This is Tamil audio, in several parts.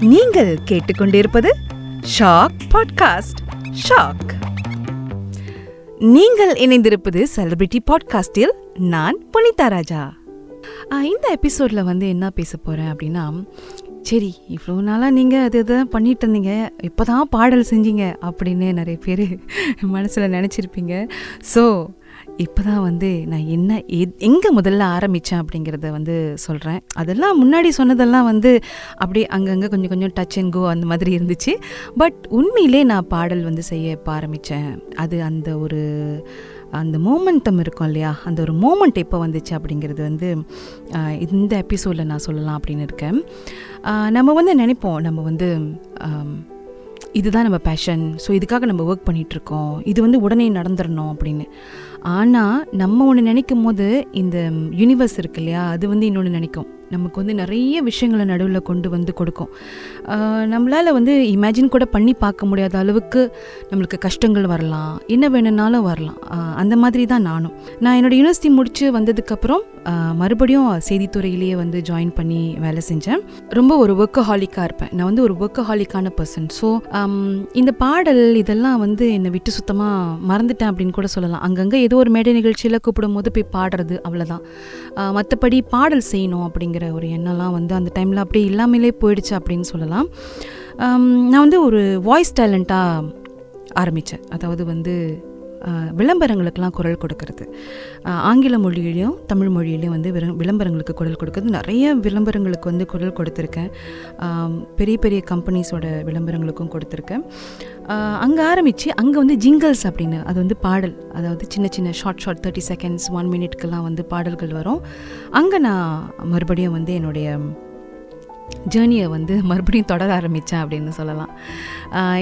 நீங்கள் கேட்டுக்கொண்டிருப்பது ஷாக் பாட்காஸ்ட் ஷாக் நீங்கள் இணைந்திருப்பது செலிபிரிட்டி பாட்காஸ்டில் நான் புனிதா ராஜா. இந்த எபிசோடில் வந்து என்ன பேச போகிறேன் அப்படின்னா சரி இவ்வளோ நாளாக நீங்கள் அது இதை பண்ணிட்டு இருந்தீங்க இப்போ தான் பாடல் செஞ்சீங்க அப்படின்னு நிறைய பேர் மனசில் நினச்சிருப்பீங்க. ஸோ இப்போ தான் வந்து நான் என்ன எங்கே முதல்ல ஆரம்பித்தேன் அப்படிங்கிறத வந்து சொல்கிறேன் அதெல்லாம் முன்னாடி சொன்னதெல்லாம் வந்து அப்படியே அங்கங்கே கொஞ்சம் கொஞ்சம் டச் அண்ட் கோ அந்த மாதிரி இருந்துச்சு. பட் உண்மையிலே நான் பாடல் வந்து செய்ய இப்போ ஆரம்பித்தேன் அது அந்த ஒரு அந்த மூமெண்ட்டம் இருக்கும் இல்லையா? அந்த ஒரு மூமெண்ட் எப்போ வந்துச்சு அப்படிங்கிறது வந்து இந்த எபிசோடில் நான் சொல்லலாம் அப்படின்னு இருக்கேன். நம்ம வந்து நினைப்போம். நம்ம வந்து இதுதான் நம்ம பேஷன் ஸோ இதுக்காக நம்ம ஒர்க் பண்ணிகிட்ருக்கோம் இது வந்து உடனே நடந்துடணும் அப்படின்னு. ஆனால் நம்ம ஒன்று நினைக்கும் போது இந்த யூனிவர்ஸ் இருக்கு இல்லையா? அது வந்து இன்னொன்று நினைக்கும். நமக்கு வந்து நிறைய விஷயங்களை நடுவில் கொண்டு வந்து கொடுக்கும். நம்மளால் வந்து இமேஜின் கூட பண்ணி பார்க்க முடியாத அளவுக்கு நம்மளுக்கு கஷ்டங்கள் வரலாம். என்ன வேணும்னாலும் வரலாம். அந்த மாதிரி தான் நானும். நான் என்னோடய யூனிவர்சிட்டி முடித்து வந்ததுக்கப்புறம் மறுபடியும் செய்தித்துறையிலேயே வந்து ஜாயின் பண்ணி வேலை செஞ்சேன். ரொம்ப ஒரு ஒர்க்கஹாலிக்காக இருப்பேன். நான் வந்து ஒரு ஒர்க்கஹாலிக்கான பர்சன் ஸோ இந்த பாடல் இதெல்லாம் வந்து என்னை விட்டு சுத்தமாக மறந்துட்டேன் அப்படின்னு கூட சொல்லலாம். அங்கங்கே ஏதோ ஒரு மேடை நிகழ்ச்சியில் கூப்பிடும் போது போய் பாடுறது அவ்வளோதான் மற்றபடி பாடல் செய்யணும் அப்படிங்கிற ஒரு எண்ணம்லாம் வந்து அந்த டைமில் அப்படியே இல்லாமலே போயிடுச்சு அப்படின்னு சொல்லலாம். நான் வந்து ஒரு வாய்ஸ் டேலண்ட்டாக ஆரம்பித்தேன் அதாவது வந்து விளம்பரங்களுக்கெல்லாம் குரல் கொடுக்கறது. ஆங்கில மொழியிலையும் தமிழ் மொழியிலையும் வந்து விளம்பரங்களுக்கு குரல் கொடுக்கறது. நிறைய விளம்பரங்களுக்கு வந்து குரல் கொடுத்துருக்கேன். பெரிய பெரிய கம்பெனிஸோட விளம்பரங்களுக்கும் கொடுத்துருக்கேன். அங்கே ஆரம்பித்து அங்கே வந்து ஜிங்கல்ஸ் அப்படின்னு அது வந்து பாடல். அதாவது சின்ன சின்ன short short thirty seconds one மினிட்க்கெல்லாம் வந்து பாடல்கள் வரும். அங்கே நான் மறுபடியும் வந்து என்னுடைய ஜேர்னியை வந்து மறுபடியும் தொடர ஆரம்பித்தேன் அப்படின்னு சொல்லலாம்.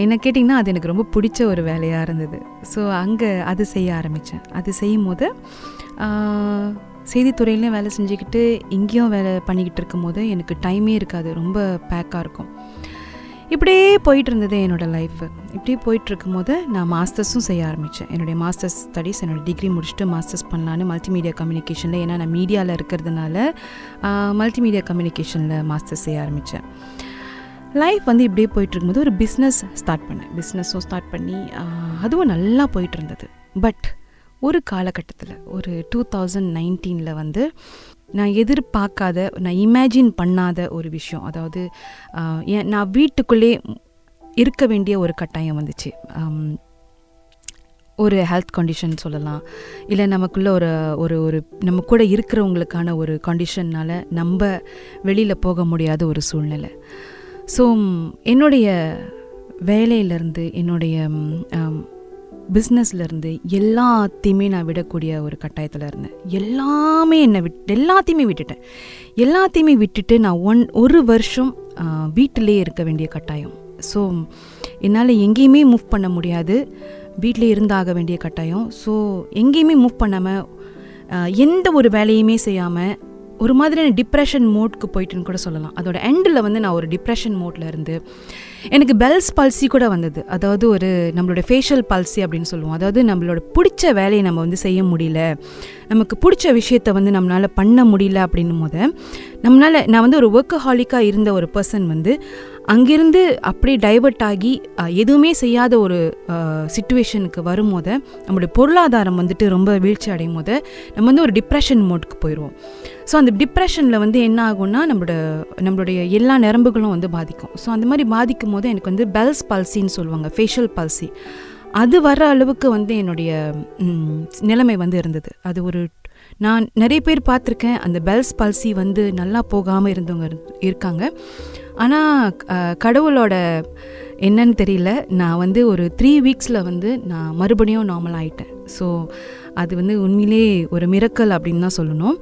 என்ன கேட்டிங்கன்னா அது எனக்கு ரொம்ப பிடிச்ச ஒரு வேலையாக இருந்தது. ஸோ அங்கே அது செய்ய ஆரம்பித்தேன் அது செய்யும் போது செய்தித்துறையிலையும் வேலை செஞ்சுக்கிட்டு இங்கேயும் வேலை பண்ணிக்கிட்டு இருக்கும்போது எனக்கு டைமே இருக்காது. ரொம்ப பேக்காக இருக்கும். இப்படியே போயிட்டு இருந்தது என்னோடய லைஃப் இப்படியே போயிட்டு இருக்கும்போது நான் மாஸ்டர்ஸும் செய்ய ஆரம்பித்தேன் என்னுடைய மாஸ்டர்ஸ் ஸ்டடீஸ் என்னோட டிகிரி முடிச்சுட்டு மாஸ்டர்ஸ் பண்ணலான்னு மல்டிமீடியா கம்யூனிகேஷனில் ஏன்னா நான் மீடியாவில் இருக்கிறதுனால மல்டிமீடியா கம்யூனிகேஷனில் மாஸ்டர்ஸ் செய்ய ஆரம்பித்தேன் லைஃப் வந்து இப்படியே போயிட்டு இருக்கும்போது ஒரு பிஸ்னஸ் ஸ்டார்ட் பண்ணேன். பிஸ்னஸும் ஸ்டார்ட் பண்ணி அதுவும் நல்லா போயிட்டு இருந்தது பட் ஒரு காலகட்டத்தில் ஒரு டூ தௌசண்ட் நைன்டீனில் வந்து நான் எதிர்பார்க்காத நான் இமேஜின் பண்ணாத ஒரு விஷயம். அதாவது ஏன் நான் வீட்டுக்குள்ளே இருக்க வேண்டிய ஒரு கட்டாயம் வந்துச்சு. ஒரு ஹெல்த் கண்டிஷன் சொல்லலாம். இல்லை நமக்குள்ள ஒரு ஒரு ஒரு நம்ம கூட இருக்கிறவங்களுக்கான ஒரு கண்டிஷன்னால் நம்ம வெளியில் போக முடியாத ஒரு சூழ்நிலை. ஸோ என்னுடைய வேலையிலேருந்து என்னுடைய பிஸ்னஸ்லேருந்து எல்லாத்தையுமே நான் விடக்கூடிய ஒரு கட்டாயத்தில் இருந்தேன். எல்லாமே என்னை விட் எல்லாத்தையுமே விட்டுட்டேன். எல்லாத்தையுமே விட்டுட்டு நான் ஒன் ஒரு வருஷம் வீட்டிலே இருக்க வேண்டிய கட்டாயம். ஸோ என்னால் எங்கேயுமே மூவ் பண்ண முடியாது. வீட்டிலே இருந்தாக வேண்டிய கட்டாயம். ஸோ எங்கேயுமே மூவ் பண்ணாமல் எந்த ஒரு வேலையுமே செய்யாமல் ஒரு மாதிரியான டிப்ரெஷன் மோட்க்கு போயிட்டுன்னு கூட சொல்லலாம். அதோட எண்டில் வந்து நான் ஒரு டிப்ரெஷன் மோட்டில் இருந்து எனக்கு பெல்ஸ் பல்சி கூட வந்தது. அதாவது ஒரு நம்மளோட ஃபேஷியல் பல்சி அப்படின்னு சொல்லுவோம். அதாவது நம்மளோட பிடிச்ச வேலையை நம்ம வந்து செய்ய முடியல. நமக்கு பிடிச்ச விஷயத்த வந்து நம்மளால் பண்ண முடியல அப்படின்னும் போது நம்மளால் நான் வந்து ஒரு ஒர்க்கஹாலிக்காக இருந்த ஒரு பர்சன் வந்து அங்கிருந்து அப்படியே டைவர்ட் ஆகி எதுவுமே செய்யாத ஒரு சுச்சுவேஷனுக்கு வரும்போது நம்மளுடைய பொருளாதாரம் வந்துட்டு ரொம்ப வீழ்ச்சி அடையும் போது நம்ம வந்து ஒரு டிப்ரெஷன் மோட்க்கு போயிடுவோம் ஸோ அந்த டிப்ரெஷனில் வந்து என்ன ஆகும்னா நம்மளோட நம்மளுடைய எல்லா நரம்புகளும் வந்து பாதிக்கும். ஸோ அந்த மாதிரி பாதிக்கும் போது எனக்கு வந்து பெல்ஸ் பல்சின்னு சொல்லுவாங்க ஃபேஷியல் பல்சி அது வர அளவுக்கு வந்து என்னுடைய நிலைமை வந்து இருந்தது. அது ஒரு நான் நிறைய பேர் பார்த்துருக்கேன். அந்த பெல்ஸ் பல்சி வந்து நல்லா போகாமல் இருந்தவங்க இருக்காங்க. ஆனால் கடவுளோட என்னன்னு தெரியல. நான் வந்து ஒரு த்ரீ வீக்ஸில் வந்து நான் மறுபடியும் நார்மல் ஆகிட்டேன் ஸோ அது வந்து உண்மையிலே ஒரு மிரக்கல் அப்படின்னு தான் சொல்லணும்.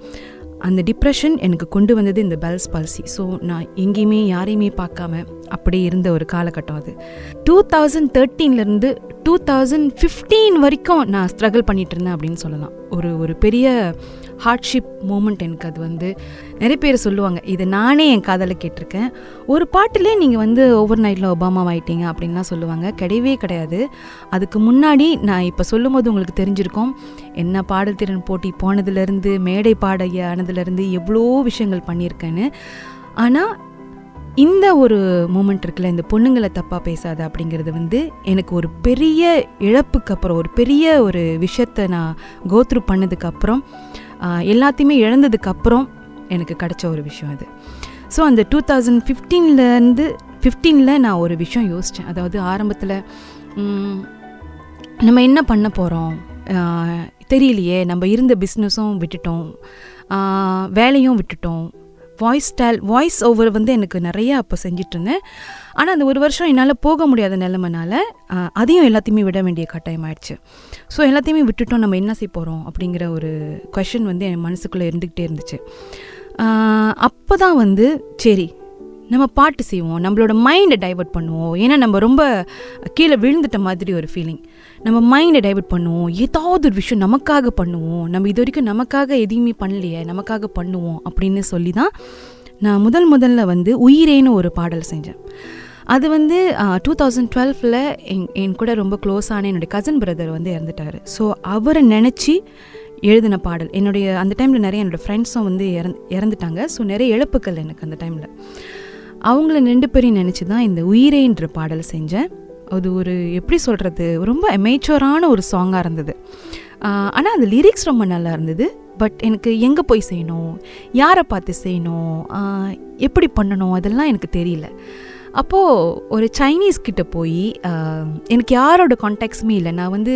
அந்த டிப்ரெஷன் எனக்கு கொண்டு வந்தது இந்த பெல்ஸ் பல்சி ஸோ நான் எங்கேயுமே யாரையுமே பார்க்காம அப்படியே இருந்த ஒரு காலகட்டம் அது. டூ தௌசண்ட் தேர்ட்டீன்லேருந்து டூ தௌசண்ட் ஃபிஃப்டீன் வரைக்கும் நான் ஸ்ட்ரகிள் பண்ணிட்டு இருந்தேன் அப்படின்னு சொல்லலாம். ஒரு ஒரு பெரிய ஹார்ட்ஷிப் மூமெண்ட் எனக்கு அது வந்து. நிறைய பேர் சொல்லுவாங்க இதை நானே என் காதலை கேட்டிருக்கேன். ஒரு பாட்டிலே நீங்கள் வந்து ஓவர் நைட்டில் ஒபாமா ஆயிட்டீங்க அப்படின்லாம் சொல்லுவாங்க. கிடையவே கிடையாது. அதுக்கு முன்னாடி நான் இப்போ சொல்லும்போது உங்களுக்கு தெரிஞ்சிருக்கோம். என்ன பாடல் திறன் போட்டி போனதுலேருந்து மேடை பாடகி ஆனதுலேருந்து எவ்வளோ விஷயங்கள் பண்ணியிருக்கேன்னு. ஆனால் இந்த ஒரு மூமெண்ட் இருக்குல்ல இந்த பொண்ணுங்களை தப்பாக பேசாத அப்படிங்கிறது வந்து எனக்கு ஒரு பெரிய இழப்புக்கு அப்புறம் ஒரு பெரிய ஒரு விஷயத்தை நான் கோத்ரூ பண்ணதுக்கப்புறம் எல்லாத்தையுமே இழந்ததுக்கப்புறம் எனக்கு கிடச்ச ஒரு விஷயம் அது. ஸோ அந்த டூ தௌசண்ட் ஃபிஃப்டீன்லேருந்து ஃபிஃப்டீனில் நான் ஒரு விஷயம் யோசித்தேன் அதாவது ஆரம்பத்தில் நம்ம என்ன பண்ண போகிறோம் தெரியலையே நம்ம இருந்த பிஸ்னஸும் விட்டுட்டோம். வேலையும் விட்டுட்டோம். வாய்ஸ் ஸ்டைல் வாய்ஸ் ஓவர் வந்து எனக்கு நிறையா அப்போ செஞ்சுட்டு இருந்தேன் ஆனால் அந்த ஒரு வருஷம் என்னால் போக முடியாத நிலைமைனால அதையும் எல்லாத்தையுமே விட வேண்டிய கட்டாயம் ஆயிடுச்சு. ஸோ எல்லாத்தையுமே விட்டுட்டோம். நம்ம என்ன செய்ய போகிறோம் அப்படிங்கிற ஒரு கொஷின் வந்து என் மனசுக்குள்ளே இருந்துக்கிட்டே இருந்துச்சு. அப்போ தான் வந்து சரி நம்ம பாட்டு செய்வோம். நம்மளோட மைண்டை டைவர்ட் பண்ணுவோம். ஏன்னா நம்ம ரொம்ப கீழே விழுந்துட்ட மாதிரி ஒரு ஃபீலிங் நம்ம மைண்டை டைவர்ட் பண்ணுவோம். ஏதாவது ஒரு விஷயம் நமக்காக பண்ணுவோம். நம்ம இது வரைக்கும் நமக்காக எதையுமே பண்ணலையே நமக்காக பண்ணுவோம் அப்படின்னு சொல்லி தான் நான் முதல் முதல்ல வந்து உயிரேன்னு ஒரு பாடல் செஞ்சேன். அது வந்து டூ தௌசண்ட் டுவெல்ஃபில் என் என் கூட ரொம்ப க்ளோஸான என்னுடைய கசன் பிரதர் வந்து இறந்துட்டார். ஸோ அவரை நினச்சி எழுதின பாடல். என்னுடைய அந்த டைமில் நிறைய என்னோடய ஃப்ரெண்ட்ஸும் வந்து இறந் இறந்துட்டாங்க. ஸோ நிறைய இழப்புக்கள் எனக்கு அந்த டைமில் அவங்கள ரெண்டு பேரையும் நினச்சி தான் இந்த உயிரேன்ற பாடல் செஞ்சேன். அது ஒரு எப்படி சொல்கிறது ரொம்ப அமேச்சரான ஒரு சாங்காக இருந்தது. ஆனால் அந்த லிரிக்ஸ் ரொம்ப நல்லா இருந்தது. பட் எனக்கு எங்கே போய் செய்யணும்? யாரை பார்த்து செய்யணும்? எப்படி பண்ணணும்? அதெல்லாம் எனக்கு தெரியல. அப்போது ஒரு சைனீஸ் கிட்டே போய் எனக்கு யாரோட கான்டாக்ட்ஸுமே இல்லை. நான் வந்து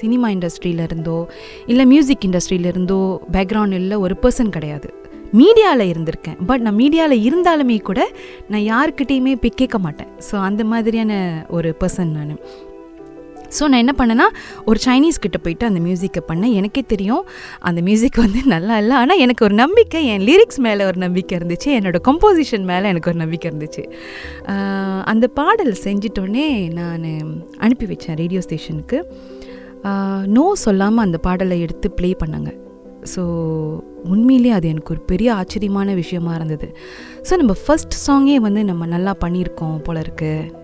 சினிமா இண்டஸ்ட்ரியில இருந்தோ இல்லை மியூசிக் இண்டஸ்ட்ரியில இருந்தோ பேக்ரவுண்ட் இல்லை ஒரு பர்சன் கிடையாது. மீடியாவில் இருந்திருக்கேன். பட் நான் மீடியாவில் இருந்தாலுமே கூட நான் யாருக்கிட்டேயுமே போய் கேட்க மாட்டேன். ஸோ அந்த மாதிரியான ஒரு பர்சன் நான். ஸோ நான் என்ன பண்ணேன்னா ஒரு சைனீஸ் கிட்ட போயிட்டு அந்த மியூசிக்கை பண்ணேன். எனக்கே தெரியும் அந்த மியூசிக் வந்து நல்லா இல்லை. ஆனால் எனக்கு ஒரு நம்பிக்கை என் லிரிக்ஸ் மேலே ஒரு நம்பிக்கை இருந்துச்சு. என்னோடய கம்போசிஷன் மேலே எனக்கு ஒரு நம்பிக்கை இருந்துச்சு. அந்த பாடல் செஞ்சிட்டோடனே நான் அனுப்பி வச்சேன் ரேடியோ ஸ்டேஷனுக்கு நோ சொல்லாமல் அந்த பாடலை எடுத்து ப்ளே பண்ணாங்க. ஸோ உண்மையிலேயே அது எனக்கு ஒரு பெரிய ஆச்சரியமான விஷயமா இருந்தது. ஸோ நம்ம ஃபஸ்ட் சாங்கே வந்து நம்ம நல்லா பண்ணியிருக்கோம் போல இருக்குது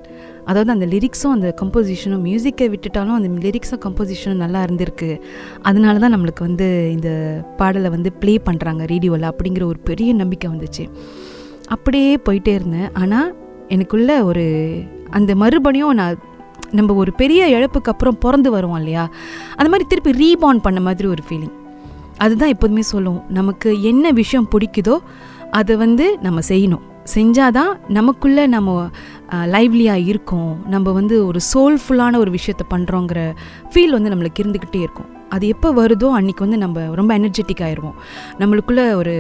அதாவது அந்த லிரிக்ஸும் அந்த கம்போசிஷனும் மியூசிக்கை விட்டுட்டாலும் அந்த லிரிக்ஸும் கம்போசிஷனும் நல்லா இருந்திருக்கு. அதனால தான் நம்மளுக்கு வந்து இந்த பாடலை வந்து ப்ளே பண்ணுறாங்க ரேடியோவில் அப்படிங்கிற ஒரு பெரிய நம்பிக்கை வந்துச்சு. அப்படியே போயிட்டே இருந்தேன். ஆனால் எனக்குள்ள ஒரு அந்த மறுபடியும் நான் நம்ம ஒரு பெரிய இழப்புக்கு அப்புறம் பிறந்து வருவோம் இல்லையா? அந்த மாதிரி திருப்பி ரீபார்ன் பண்ண மாதிரி ஒரு ஃபீலிங் அதுதான் எப்போதுமே சொல்லுவோம். நமக்கு என்ன விஷயம் பிடிக்குதோ அதை வந்து நம்ம செய்யணும். செஞ்சாதான் நமக்குள்ளே நம்ம லைவ்லியாக இருக்கோம். நம்ம வந்து ஒரு சோல்ஃபுல்லான ஒரு விஷயத்த பண்ணுறோங்கிற ஃபீல் வந்து நம்மளுக்கு இருந்துக்கிட்டே இருக்கும். அது எப்போ வருதோ அன்றைக்கி வந்து நம்ம ரொம்ப எனர்ஜெட்டிக் ஆயிடுவோம் நம்மளுக்குள்ளே ஒரு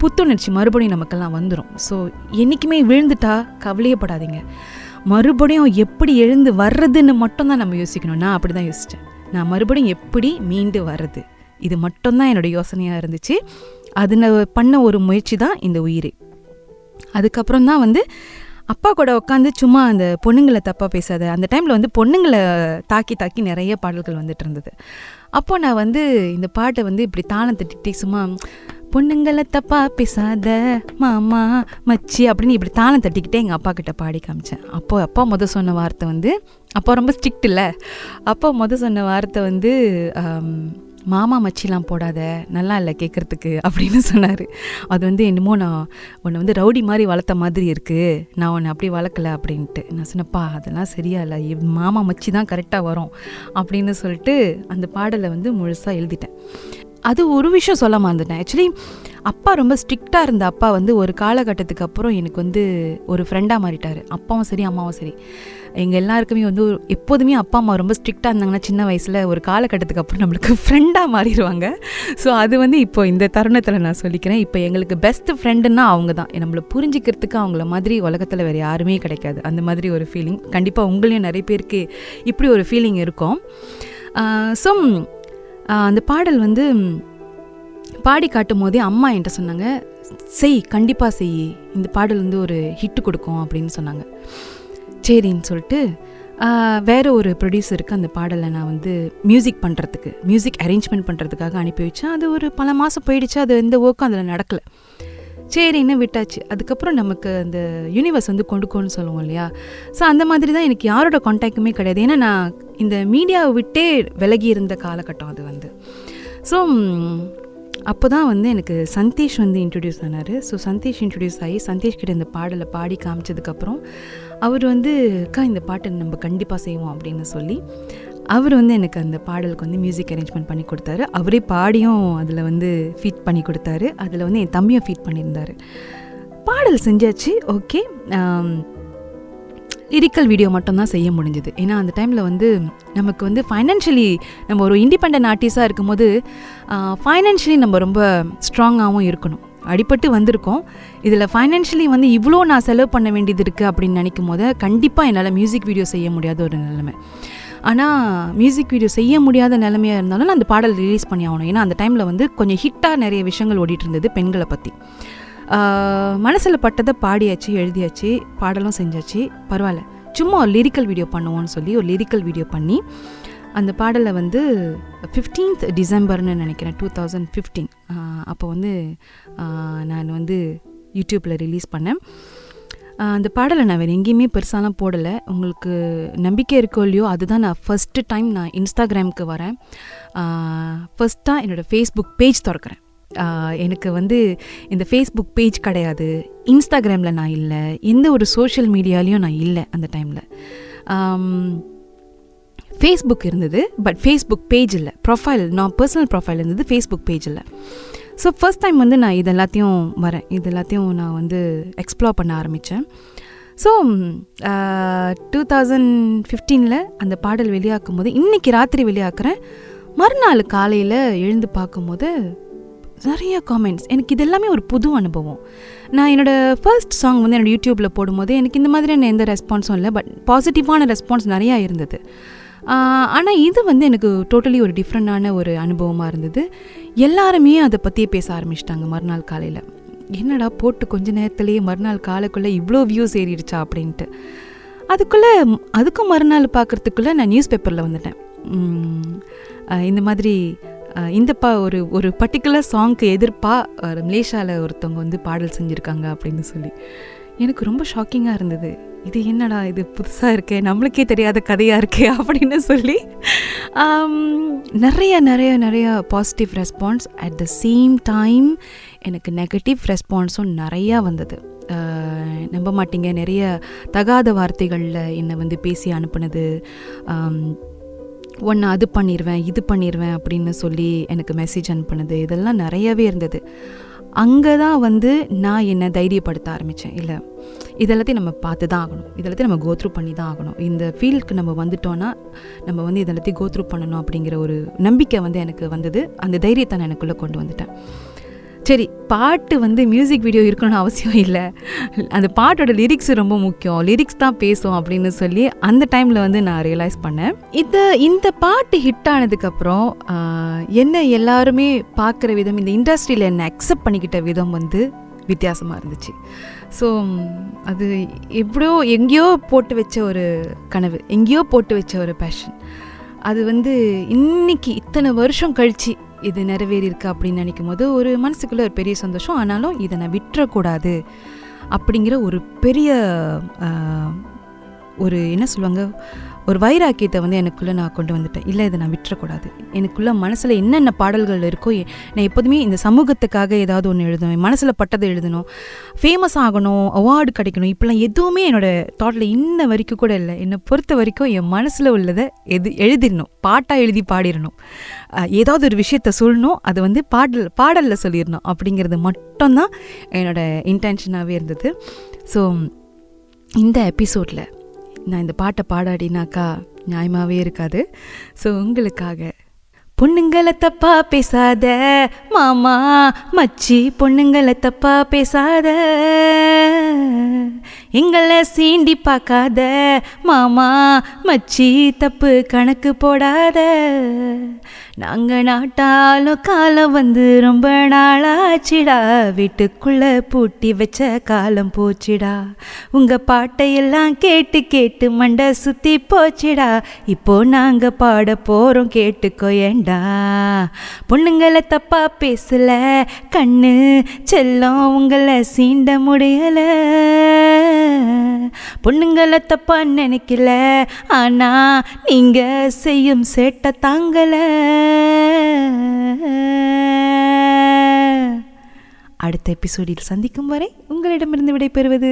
புத்துணர்ச்சி மறுபடியும் நமக்கெல்லாம் வந்துடும் ஸோ என்றைக்குமே விழுந்துட்டா கவலையப்படாதீங்க மறுபடியும் எப்படி எழுந்து வர்றதுன்னு மட்டும்தான் நம்ம யோசிக்கணும். நான் அப்படி தான் யோசித்தேன் நான் மறுபடியும் எப்படி மீண்டு வர்றது? இது மட்டும்தான் என்னோடய யோசனையாக இருந்துச்சு. அதில் பண்ண ஒரு முயற்சி தான் இந்த உயிர். அதுக்கப்புறம் தான் வந்து அப்பா கூட உட்காந்து சும்மா அந்த பொண்ணுங்களை தப்பாக பேசாத அந்த டைமில் வந்து பொண்ணுங்களை தாக்கி தாக்கி நிறைய பாடல்கள் வந்துட்டு இருந்தது. அப்போ நான் வந்து இந்த பாட்டை வந்து இப்படி தாளம் தட்டிக்கிட்டே சும்மா பொண்ணுங்களை தப்பா பேசாத மாமா மச்சி அப்படின்னு இப்படி தாளம் தட்டிக்கிட்டே எங்கள் அப்பா கிட்ட பாடி காமிச்சேன். அப்போ அப்பா முத சொன்ன வார்த்தை வந்து அப்பா ரொம்ப ஸ்ட்ரிக்ட் இல்லை. அப்பா முத சொன்ன வார்த்தை வந்து மாமா மச்சிலாம் போடாத நல்லா இல்லை கேட்குறதுக்கு அப்படின்னு சொன்னார். அது வந்து என்னமோ நான் உன்னை வந்து ரவுடி மாதிரி வளர்த்த மாதிரி இருக்குது நான் உன்னை அப்படி வளர்க்கல அப்படின்ட்டு. நான் சொன்னப்பா அதெல்லாம் சரியா இல்லை இவ் மாமா மச்சி தான் கரெக்டாக வரும் அப்படின்னு சொல்லிட்டு அந்த பாடலை வந்து முழுசாக எழுதிட்டேன். அது ஒரு விஷயம் சொல்ல மறந்துட்டேன் ஆக்சுவலி அப்பா ரொம்ப ஸ்ட்ரிக்டாக இருந்த அப்பா வந்து ஒரு காலகட்டத்துக்கு அப்புறம் எனக்கு வந்து ஒரு ஃப்ரெண்டாக மாறிட்டார். அப்பாவும் சரி அம்மாவும் சரி. எங்கள் எல்லாருக்குமே வந்து எப்போதுமே அப்பா அம்மா ரொம்ப ஸ்ட்ரிக்டாக இருந்தாங்கன்னா சின்ன வயசில் ஒரு காலகட்டத்துக்கு அப்புறம் நம்மளுக்கு ஃப்ரெண்டாக மாறிடுவாங்க. ஸோ அது வந்து இப்போ இந்த தருணத்தில் நான் சொல்லிக்கிறேன். இப்போ எங்களுக்கு பெஸ்ட் ஃப்ரெண்டுன்னா அவங்க தான் நம்மளை புரிஞ்சிக்கிறதுக்கு அவங்கள மாதிரி உலகத்தில் வேறு யாருமே கிடைக்காது. அந்த மாதிரி ஒரு ஃபீலிங் கண்டிப்பாக உங்களையும் நிறைய பேருக்கு இப்படி ஒரு ஃபீலிங் இருக்கும். ஸோ அந்த பாடல் வந்து பாடி காட்டும் போதே அம்மா என்கிட்ட சொன்னாங்க செய் கண்டிப்பாக செய். இந்த பாடல் வந்து ஒரு ஹிட்டு கொடுக்கும் அப்படின்னு சொன்னாங்க. சரின்னு சொல்லிட்டு வேறு ஒரு ப்ரொடியூசருக்கு அந்த பாடலை நான் வந்து மியூசிக் பண்ணுறதுக்கு மியூசிக் அரேஞ்ச்மெண்ட் பண்ணுறதுக்காக அனுப்பி வச்சேன். அது ஒரு பல மாதம் போயிடுச்சு அது எந்த ஒர்க்கும் அதில் நடக்கலை. சரின்னு விட்டாச்சு. அதுக்கப்புறம் நமக்கு அந்த யூனிவர்ஸ் வந்து கொடுக்கும்னு சொல்லுவோம் இல்லையா? ஸோ அந்த மாதிரி தான் எனக்கு யாரோட காண்டாக்டுமே கிடையாது. ஏன்னா நான் இந்த மீடியாவை விட்டே விலகி இருந்த காலகட்டம் அது வந்து. ஸோ அப்போ தான் வந்து எனக்கு சந்தேஷ் வந்து இன்ட்ரடியூஸ் ஆனார். ஸோ சந்தேஷ் இன்ட்ரடியூஸ் ஆகி சந்தேஷ் கிட்ட இந்த பாடலை பாடி காமிச்சதுக்கப்புறம் அவர் வந்து அக்கா இந்த பாட்டை நம்ம கண்டிப்பாக செய்வோம் அப்படின்னு சொல்லி அவர் வந்து எனக்கு அந்த பாடலுக்கு வந்து மியூசிக் அரேஞ்ச்மெண்ட் பண்ணி கொடுத்தாரு. அவரே பாடியும் அதில் வந்து ஃபீட் பண்ணி கொடுத்தாரு. அதில் வந்து என் தம்பியும் ஃபீட் பண்ணியிருந்தார். பாடல் செஞ்சாச்சு. ஓகே. லிரிக்கல் வீடியோ மட்டும்தான் செய்ய முடிஞ்சுது. ஏன்னா அந்த டைமில் வந்து நமக்கு வந்து ஃபைனான்ஷியலி நம்ம ஒரு இண்டிபெண்ட் ஆர்டிஸ்டாக இருக்கும்போது ஃபைனான்ஷியலி நம்ம ரொம்ப ஸ்ட்ராங்காகவும் இருக்கணும். அடிபட்டு வந்திருக்கோம். இதில் ஃபைனான்ஷியலி வந்து இவ்வளோ நான் செலவு பண்ண வேண்டியது இருக்குது அப்படின்னு நினைக்கும் போது கண்டிப்பாக என்னால் மியூசிக் வீடியோ செய்ய முடியாத ஒரு நிலைமை. ஆனால் மியூசிக் வீடியோ செய்ய முடியாத நிலைமையாக இருந்தாலும் நான் அந்த பாடல் ரிலீஸ் பண்ணி ஆகணும். ஏன்னா அந்த டைமில் வந்து கொஞ்சம் ஹிட்டாக நிறைய விஷயங்கள் ஓடிட்டு இருந்தது பெண்களை பற்றி மனசில் பட்டதை பாடியாச்சு எழுதியாச்சு பாடலும் செஞ்சாச்சு. பரவாயில்ல. சும்மா ஒரு லிரிக்கல் வீடியோ பண்ணுவோன்னு சொல்லி ஒரு லிரிக்கல் வீடியோ பண்ணி அந்த பாடலை வந்து ஃபிஃப்டீன்த் டிசம்பர்னு நினைக்கிறேன் டூ தௌசண்ட் ஃபிஃப்டீன் அப்போ வந்து நான் வந்து யூடியூப்பில் ரிலீஸ் பண்ணேன். அந்த பாடலை நான் வேறு எங்கேயுமே பெருசாலாம் போடலை. உங்களுக்கு நம்பிக்கை இருக்கோ இல்லையோ அதுதான் நான் ஃபஸ்ட்டு டைம் நான் இன்ஸ்டாகிராமுக்கு வரேன். ஃபஸ்ட்டாக என்னோடய ஃபேஸ்புக் பேஜ் திறக்கிறேன். எனக்கு வந்து இந்த ஃபேஸ்புக் பேஜ் கிடையாது. இன்ஸ்டாகிராமில் நான் இல்லை. எந்த ஒரு சோஷியல் மீடியாலேயும் நான் இல்லை அந்த டைமில் ஃபேஸ்புக் இருந்தது பட் ஃபேஸ்புக் பேஜ் இல்லை. ப்ரொஃபைல் நான் பர்சனல் ப்ரொஃபைல் இருந்தது ஃபேஸ்புக் பேஜ் இல்லை. ஸோ ஃபஸ்ட் டைம் வந்து நான் இது எல்லாத்தையும் வரேன். இது எல்லாத்தையும் நான் வந்து எக்ஸ்ப்ளோர் பண்ண ஆரம்பித்தேன் ஸோ டூ தௌசண்ட் ஃபிஃப்டீனில் அந்த பாடல் வெளியாக்கும் போது இன்றைக்கி ராத்திரி வெளியாக்குறேன். மறுநாள் காலையில் எழுந்து பார்க்கும்போது நிறைய காமெண்ட்ஸ் எனக்கு இது எல்லாமே ஒரு புது அனுபவம். நான் என்னோடய ஃபர்ஸ்ட் சாங் வந்து என்னோடய யூடியூப்பில் போடும்போது எனக்கு இந்த மாதிரியான எந்த ரெஸ்பான்ஸும் இல்லை பட் பாசிட்டிவான ரெஸ்பான்ஸ் நிறையா இருந்தது. ஆனால் இது வந்து எனக்கு டோட்டலி ஒரு டிஃப்ரெண்டான ஒரு அனுபவமாக இருந்தது. எல்லாருமே அதை பற்றியே பேச ஆரம்பிச்சிட்டாங்க மறுநாள் காலையில். என்னடா போட்டு கொஞ்ச நேரத்துலேயே மறுநாள் காலைக்குள்ளே இவ்வளோ வியூஸ் ஏறிடுச்சா அப்படின்ட்டு. அதுக்குள்ளே அதுக்கும் மறுநாள் பார்க்குறதுக்குள்ளே நான் நியூஸ் பேப்பரில் வந்துட்டேன் இந்த மாதிரி இந்த பா ஒரு ஒரு பர்டிகுலர் சாங்க்கு எதிர்ப்பாக மலேசியாவில் ஒருத்தவங்க வந்து பாடல் செஞ்சுருக்காங்க அப்படின்னு சொல்லி. எனக்கு ரொம்ப ஷாக்கிங்காக இருந்தது. இது என்னடா இது புதுசாக இருக்கே நம்மளுக்கே தெரியாத கதையாக இருக்கே அப்படின்னு சொல்லி. நிறைய நிறைய நிறைய positive response at the same time எனக்கு நெகட்டிவ் ரெஸ்பான்ஸும் நிறையா வந்தது. நம்ப மாட்டீங்க நிறைய தகாத வார்த்தைகளில் என்னை வந்து பேசி அனுப்புனது. ஒன்று அது பண்ணிடுவேன் இது பண்ணிடுவேன் அப்படின்னு சொல்லி எனக்கு மெசேஜ் அனுப்புனது. இதெல்லாம் நிறையவே இருந்தது. அங்கே தான் வந்து நான் என்னை தைரியப்படுத்த ஆரம்பித்தேன் இல்லை இதெல்லாத்தையும் நம்ம பார்த்து தான் ஆகணும். இதெல்லாத்தையும் நம்ம கோத்ரூ பண்ணி தான் ஆகணும். இந்த ஃபீல்டுக்கு நம்ம வந்துட்டோன்னா நம்ம வந்து இதெல்லாத்தையும் கோத்ரூ பண்ணணும் அப்படிங்கிற ஒரு நம்பிக்கை வந்து எனக்கு வந்தது. அந்த தைரியத்தை நான் எனக்குள்ளே கொண்டு வந்துட்டேன். சரி பாட்டு வந்து மியூசிக் வீடியோ இருக்கணும்னு அவசியம் இல்லை. அந்த பாட்டோட லிரிக்ஸ் ரொம்ப முக்கியம். லிரிக்ஸ் தான் பேசும் அப்படின்னு சொல்லி அந்த டைமில் வந்து நான் ரியலைஸ் பண்ணேன். இந்த இந்த பாட்டு ஹிட் ஆனதுக்கப்புறம் என்ன எல்லாருமே பார்க்குற விதம் இந்த இண்டஸ்ட்ரியில் என்னை அக்செப்ட் பண்ணிக்கிட்ட விதம் வந்து வித்தியாசமாக இருந்துச்சு. ஸோ அது எப்படியோ எங்கேயோ போட்டு வச்ச ஒரு கனவு எங்கேயோ போட்டு வச்ச ஒரு பேஷன் அது வந்து இன்னைக்கு இத்தனை வருஷம் கழித்து இது நிறைவேறியிருக்கு அப்படின்னு நினைக்கும் போது ஒரு மனசுக்குள்ளே ஒரு பெரிய சந்தோஷம். ஆனாலும் இதை நான் விட்டுறக்கூடாது அப்படிங்கிற ஒரு பெரிய ஒரு என்ன சொல்லுவாங்க ஒரு வைராக்கியத்தை வந்து எனக்குள்ளே நான் கொண்டு வந்துட்டேன். இல்லை இதை நான் விட்டுறக்கூடாது. எனக்குள்ளே மனசில் என்னென்ன பாடல்கள் இருக்கோ நான் எப்போதுமே இந்த சமூகத்துக்காக ஏதாவது ஒன்று எழுதணும் என் மனசில் பட்டதை எழுதணும். ஃபேமஸ் ஆகணும் அவார்டு கிடைக்கணும். இப்போலாம் எதுவுமே என்னோடய தாட்டில் இன்ன வரைக்கும் கூட இல்லை. என்னை பொறுத்த வரைக்கும் என் மனசில் உள்ளதை எது எழுதிடணும். பாட்டாக எழுதி பாடிடணும். ஏதாவது ஒரு விஷயத்த சொல்லணும். அது வந்து பாடல் பாடலில் சொல்லிடணும். அப்படிங்கிறது மட்டும்தான் என்னோடய இன்டென்ஷனாகவே இருந்தது. ஸோ இந்த எபிசோடில் நான் இந்த பாட்டை பாடாடினாக்கா நியாயமாகவே இருக்காது. ஸோ உங்களுக்காக. பொண்ணுங்களை தப்பா பேசாத மாமா மச்சி பொண்ணுங்களை தப்பா பேசாத. எங்களை சீண்டி பார்க்காத மாமா மச்சி தப்பு கணக்கு போடாத. நாங்கள் நாட்டாலும் காலம் வந்து ரொம்ப நாளாச்சிடா. வீட்டுக்குள்ளே பூட்டி வச்ச காலம் போச்சுடா. உங்கள் பாட்டையெல்லாம் கேட்டு கேட்டு மண்டை சுத்தி போச்சுடா. இப்போ நாங்கள் பாட போகிறோம் கேட்டுக்கோ ஏண்டா. பொண்ணுங்களை தப்பா பேசல. கண்ணு செல்லம் உங்களை சீண்ட முடியலை. பொண்ணுங்களை தப்பா நினைக்கல. ஆனா நீங்க செய்யும் சேட்டை தாங்கலை. அடுத்த எபிசோடில் சந்திக்கும் வரை உங்களிடமிருந்து விடைபெறுவது